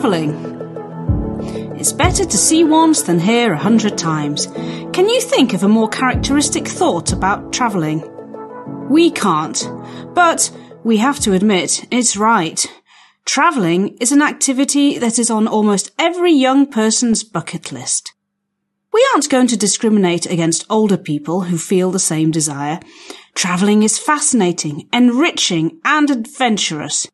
travelling. It's better to see once than hear a hundred times. Can you think of a more characteristic thought about travelling? We can't, but we have to admit it's right. Travelling is an activity that is on almost every young person's bucket list. We aren't going to discriminate against older people who feel the same desire. Travelling is fascinating, enriching, and adventurous.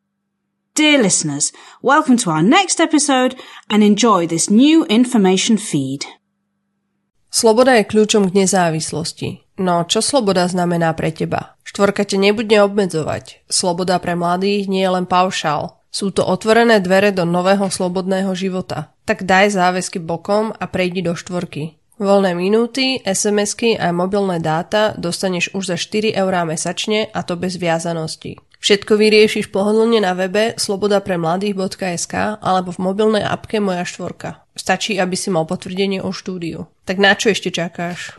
Dear listeners, welcome to our next episode and enjoy this new information feed. Sloboda je kľúčom k nezávislosti. No, čo sloboda znamená pre teba? Štvorka te nebude obmedzovať. Sloboda pre mladých nie je len paušál. Sú to otvorené dvere do nového slobodného života. Tak daj záväzky bokom a prejdi do štvorky. Voľné minúty, SMS-ky a mobilné dáta dostaneš už za 4 eurá mesačne a to bez viazanosti. Všetko vyriešiš pohodlne na webe slobodapremladých.sk alebo v mobilnej apke Moja štvorka. Stačí, aby si mal potvrdenie o štúdiu. Tak na čo ešte čakáš?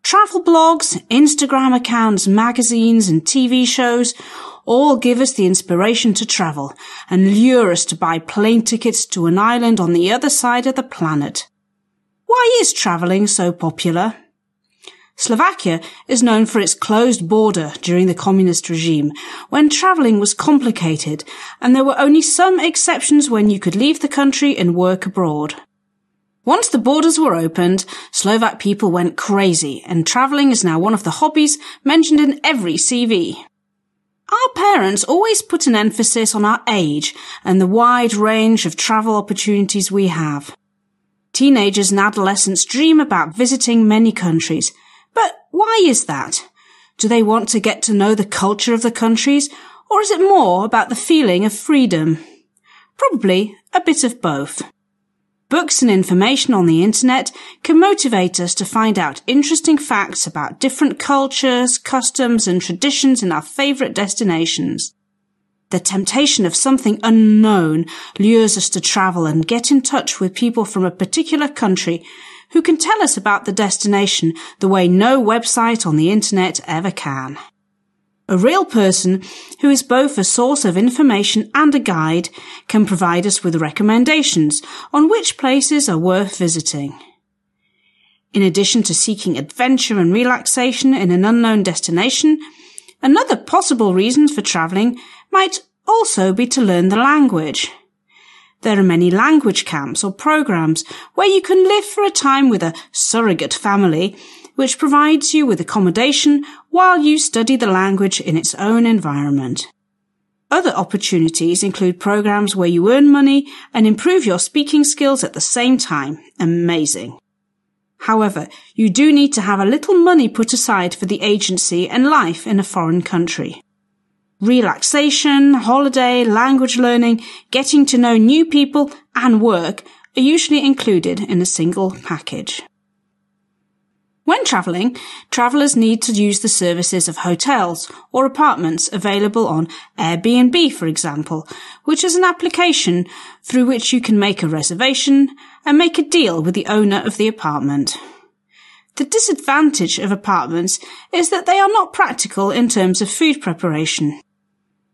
Travel blogs, Instagram accounts, magazines and TV shows all give us the inspiration to travel and lure us to buy plane tickets to an island on the other side of the planet. Why is travelling so popular? Slovakia is known for its closed border during the communist regime, when travelling was complicated and there were only some exceptions when you could leave the country and work abroad. Once the borders were opened, Slovak people went crazy and travelling is now one of the hobbies mentioned in every CV. Our parents always put an emphasis on our age and the wide range of travel opportunities we have. Teenagers and adolescents dream about visiting many countries. But why is that? Do they want to get to know the culture of the countries, or is it more about the feeling of freedom? Probably a bit of both. Books and information on the internet can motivate us to find out interesting facts about different cultures, customs and traditions in our favourite destinations. The temptation of something unknown lures us to travel and get in touch with people from a particular country who can tell us about the destination the way no website on the internet ever can. A real person who is both a source of information and a guide can provide us with recommendations on which places are worth visiting. In addition to seeking adventure and relaxation in an unknown destination, another possible reason for travelling might also be to learn the language. There are many language camps or programs where you can live for a time with a surrogate family which provides you with accommodation while you study the language in its own environment. Other opportunities include programs where you earn money and improve your speaking skills at the same time. Amazing. However, you do need to have a little money put aside for the agency and life in a foreign country. Relaxation, holiday, language learning, getting to know new people and work are usually included in a single package. When travelling, travellers need to use the services of hotels or apartments available on Airbnb, for example, which is an application through which you can make a reservation and make a deal with the owner of the apartment. The disadvantage of apartments is that they are not practical in terms of food preparation.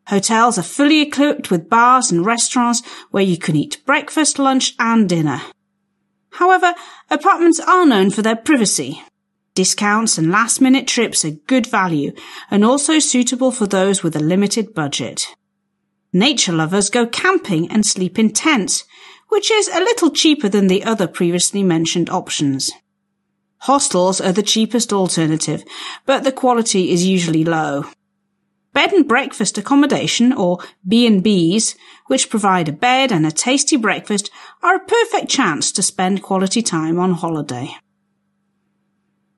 Hotels are fully equipped with bars and restaurants where you can eat breakfast, lunch and dinner. However, apartments are known for their privacy, Discounts and last minute trips are good value and also suitable for those with a limited budget. Nature lovers go camping and sleep in tents, which is a little cheaper than the other previously mentioned options. Hostels are the cheapest alternative, but the quality is usually low. Bed and breakfast accommodation, or B&Bs, which provide a bed and a tasty breakfast, are a perfect chance to spend quality time on holiday.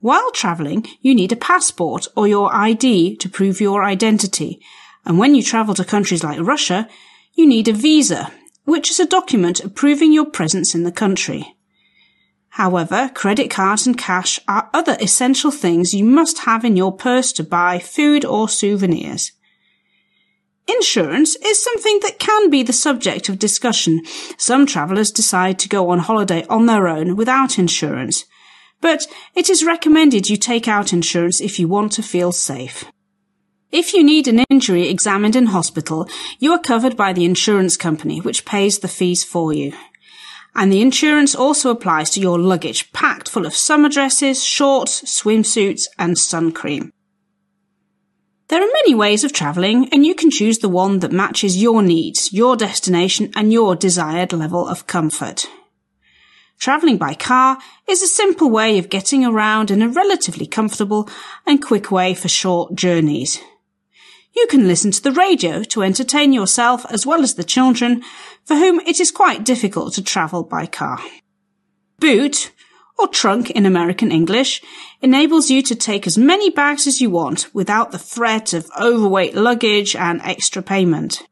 While travelling, you need a passport or your ID to prove your identity. And when you travel to countries like Russia, you need a visa, which is a document proving your presence in the country. However, credit cards and cash are other essential things you must have in your purse to buy food or souvenirs. Insurance is something that can be the subject of discussion. Some travellers decide to go on holiday on their own without insurance, but it is recommended you take out insurance if you want to feel safe. If you need an injury examined in hospital, you are covered by the insurance company, which pays the fees for you. And the insurance also applies to your luggage packed full of summer dresses, shorts, swimsuits, and sun cream. There are many ways of travelling, and you can choose the one that matches your needs, your destination, and your desired level of comfort. Travelling by car is a simple way of getting around in a relatively comfortable and quick way for short journeys. You can listen to the radio to entertain yourself as well as the children, for whom it is quite difficult to travel by car. Boot, or trunk in American English, enables you to take as many bags as you want without the threat of overweight luggage and extra payment.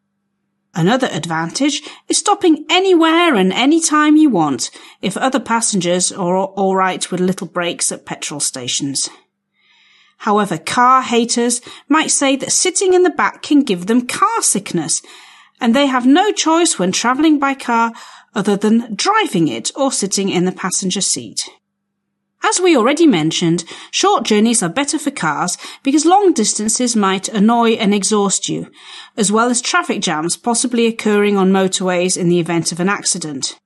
Another advantage is stopping anywhere and any time you want if other passengers are alright with little breaks at petrol stations. However, car haters might say that sitting in the back can give them car sickness, and they have no choice when travelling by car other than driving it or sitting in the passenger seat. As we already mentioned, short journeys are better for cars because long distances might annoy and exhaust you, as well as traffic jams possibly occurring on motorways in the event of an accident.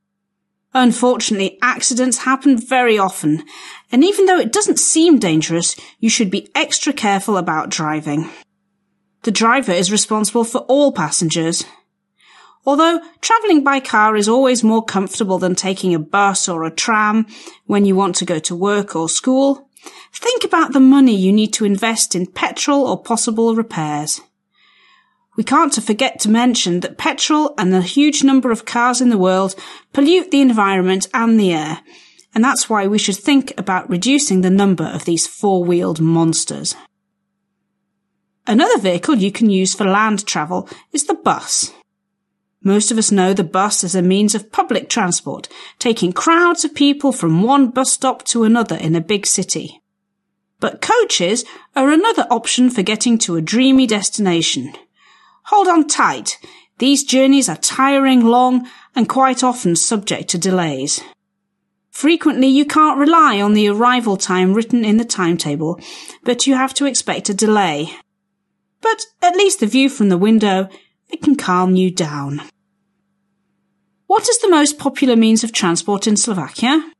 Unfortunately, accidents happen very often, and even though it doesn't seem dangerous, you should be extra careful about driving. The driver is responsible for all passengers, Although travelling by car is always more comfortable than taking a bus or a tram when you want to go to work or school, think about the money you need to invest in petrol or possible repairs. We can't forget to mention that petrol and the huge number of cars in the world pollute the environment and the air, and that's why we should think about reducing the number of these four-wheeled monsters. Another vehicle you can use for land travel is the bus. Most of us know the bus as a means of public transport, taking crowds of people from one bus stop to another in a big city. But coaches are another option for getting to a dreamy destination. Hold on tight. These journeys are tiring, long, and quite often subject to delays. Frequently you can't rely on the arrival time written in the timetable, but you have to expect a delay. But at least the view from the window it can calm you down. What is the most popular means of transport in Slovakia?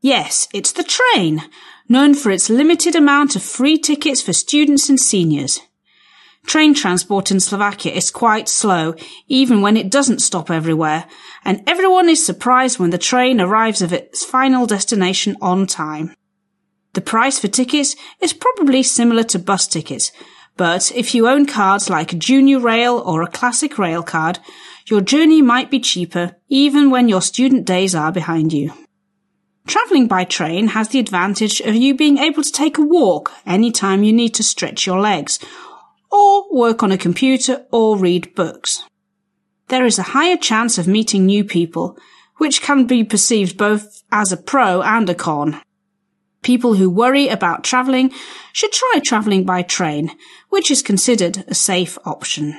Yes, it's the train, known for its limited amount of free tickets for students and seniors. Train transport in Slovakia is quite slow, even when it doesn't stop everywhere, and everyone is surprised when the train arrives at its final destination on time. The price for tickets is probably similar to bus tickets, but if you own cards like a Junior Rail or a Classic Rail card, your journey might be cheaper even when your student days are behind you. Travelling by train has the advantage of you being able to take a walk anytime you need to stretch your legs, or work on a computer or read books. There is a higher chance of meeting new people, which can be perceived both as a pro and a con. People who worry about travelling should try travelling by train, which is considered a safe option.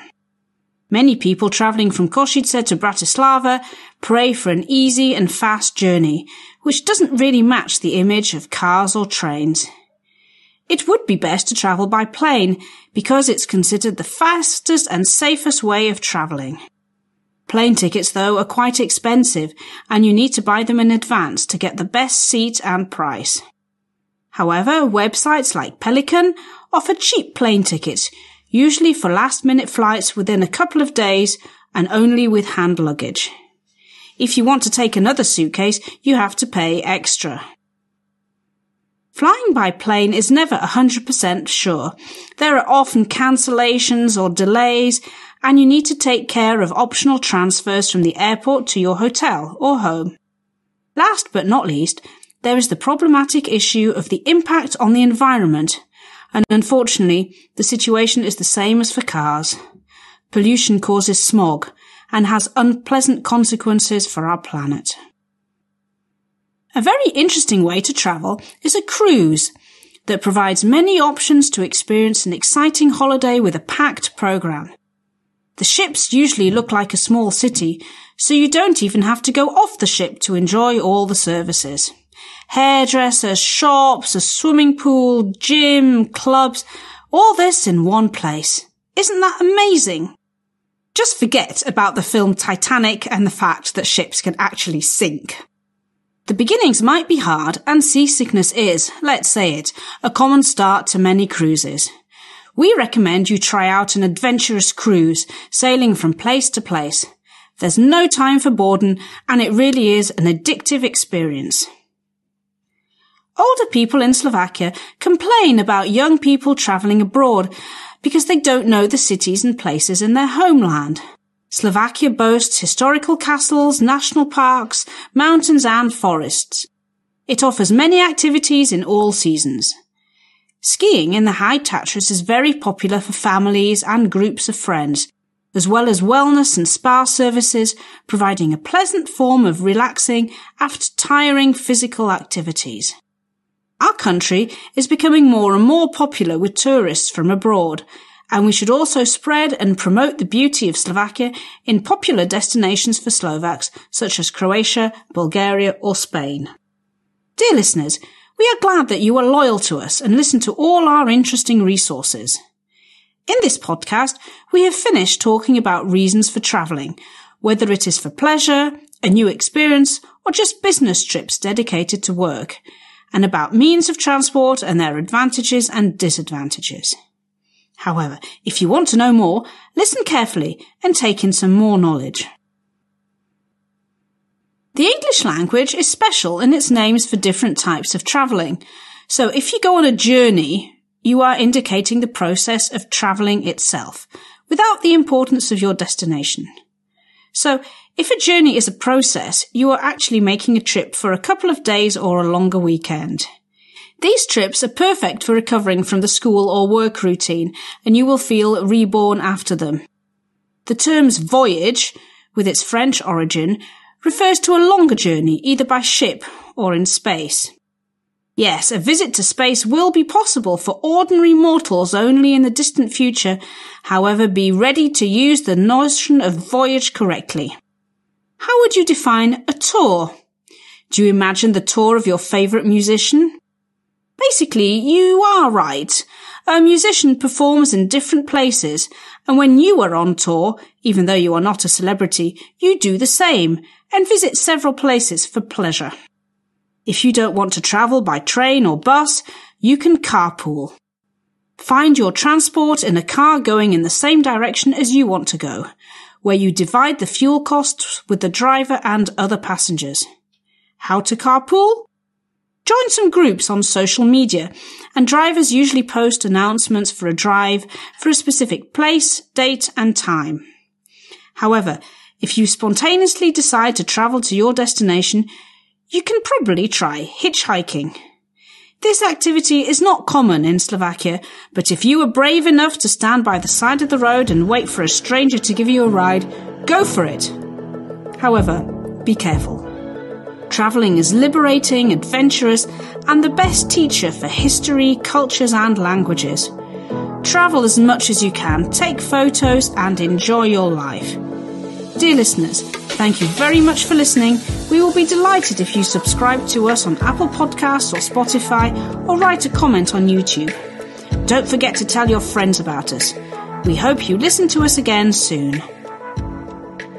Many people travelling from Košice to Bratislava pray for an easy and fast journey, which doesn't really match the image of cars or trains. It would be best to travel by plane because it's considered the fastest and safest way of travelling. Plane tickets, though, are quite expensive and you need to buy them in advance to get the best seat and price. However, websites like Pelican offer cheap plane tickets, usually for last minute flights within a couple of days and only with hand luggage. If you want to take another suitcase, you have to pay extra. Flying by plane is never 100% sure. There are often cancellations or delays, and you need to take care of optional transfers from the airport to your hotel or home. Last but not least, there is the problematic issue of the impact on the environment, and unfortunately, the situation is the same as for cars. Pollution causes smog and has unpleasant consequences for our planet. A very interesting way to travel is a cruise that provides many options to experience an exciting holiday with a packed program. The ships usually look like a small city, so you don't even have to go off the ship to enjoy all the services hairdressers, shops, a swimming pool, gym, clubs. All this in one place. Isn't that amazing? Just forget about the film Titanic and the fact that ships can actually sink. The beginnings might be hard, and seasickness is, let's say it, a common start to many cruises. We recommend you try out an adventurous cruise, sailing from place to place. There's no time for boredom, and it really is an addictive experience. Older people in Slovakia complain about young people travelling abroad because they don't know the cities and places in their homeland. Slovakia boasts historical castles, national parks, mountains and forests. It offers many activities in all seasons. Skiing in the High Tatras is very popular for families and groups of friends, as well as wellness and spa services, providing a pleasant form of relaxing after tiring physical activities. Our country is becoming more and more popular with tourists from abroad, and we should also spread and promote the beauty of Slovakia in popular destinations for Slovaks such as Croatia, Bulgaria or Spain. Dear listeners, we are glad that you are loyal to us and listen to all our interesting resources. In this podcast, we have finished talking about reasons for travelling, whether it is for pleasure, a new experience, or just business trips dedicated to work, and about means of transport and their advantages and disadvantages. However, if you want to know more, listen carefully and take in some more knowledge. The English language is special in its names for different types of travelling. So if you go on a journey, you are indicating the process of travelling itself, without the importance of your destination. So if a journey is a process, you are actually making a trip for a couple of days or a longer weekend. These trips are perfect for recovering from the school or work routine, and you will feel reborn after them. The terms voyage, with its French origin, refers to a longer journey either by ship or in space. Yes, a visit to space will be possible for ordinary mortals only in the distant future. However, be ready to use the notion of voyage correctly. How would you define a tour? Do you imagine the tour of your favourite musician? Basically, you are right. A musician performs in different places, and when you are on tour, even though you are not a celebrity, you do the same and visit several places for pleasure. If you don't want to travel by train or bus, you can carpool. Find your transport in a car going in the same direction as you want to go, where you divide the fuel costs with the driver and other passengers. How to carpool? Join some groups on social media, and drivers usually post announcements for a drive for a specific place, date, and time. However, if you spontaneously decide to travel to your destination, you can probably try hitchhiking. This activity is not common in Slovakia, but if you are brave enough to stand by the side of the road and wait for a stranger to give you a ride, go for it. However, be careful. Travelling is liberating, adventurous, and the best teacher for history, cultures, and languages. Travel as much as you can, take photos, and enjoy your life. Dear listeners, thank you very much for listening. We will be delighted if you subscribe to us on Apple Podcasts or Spotify or write a comment on YouTube. Don't forget to tell your friends about us. We hope you listen to us again soon.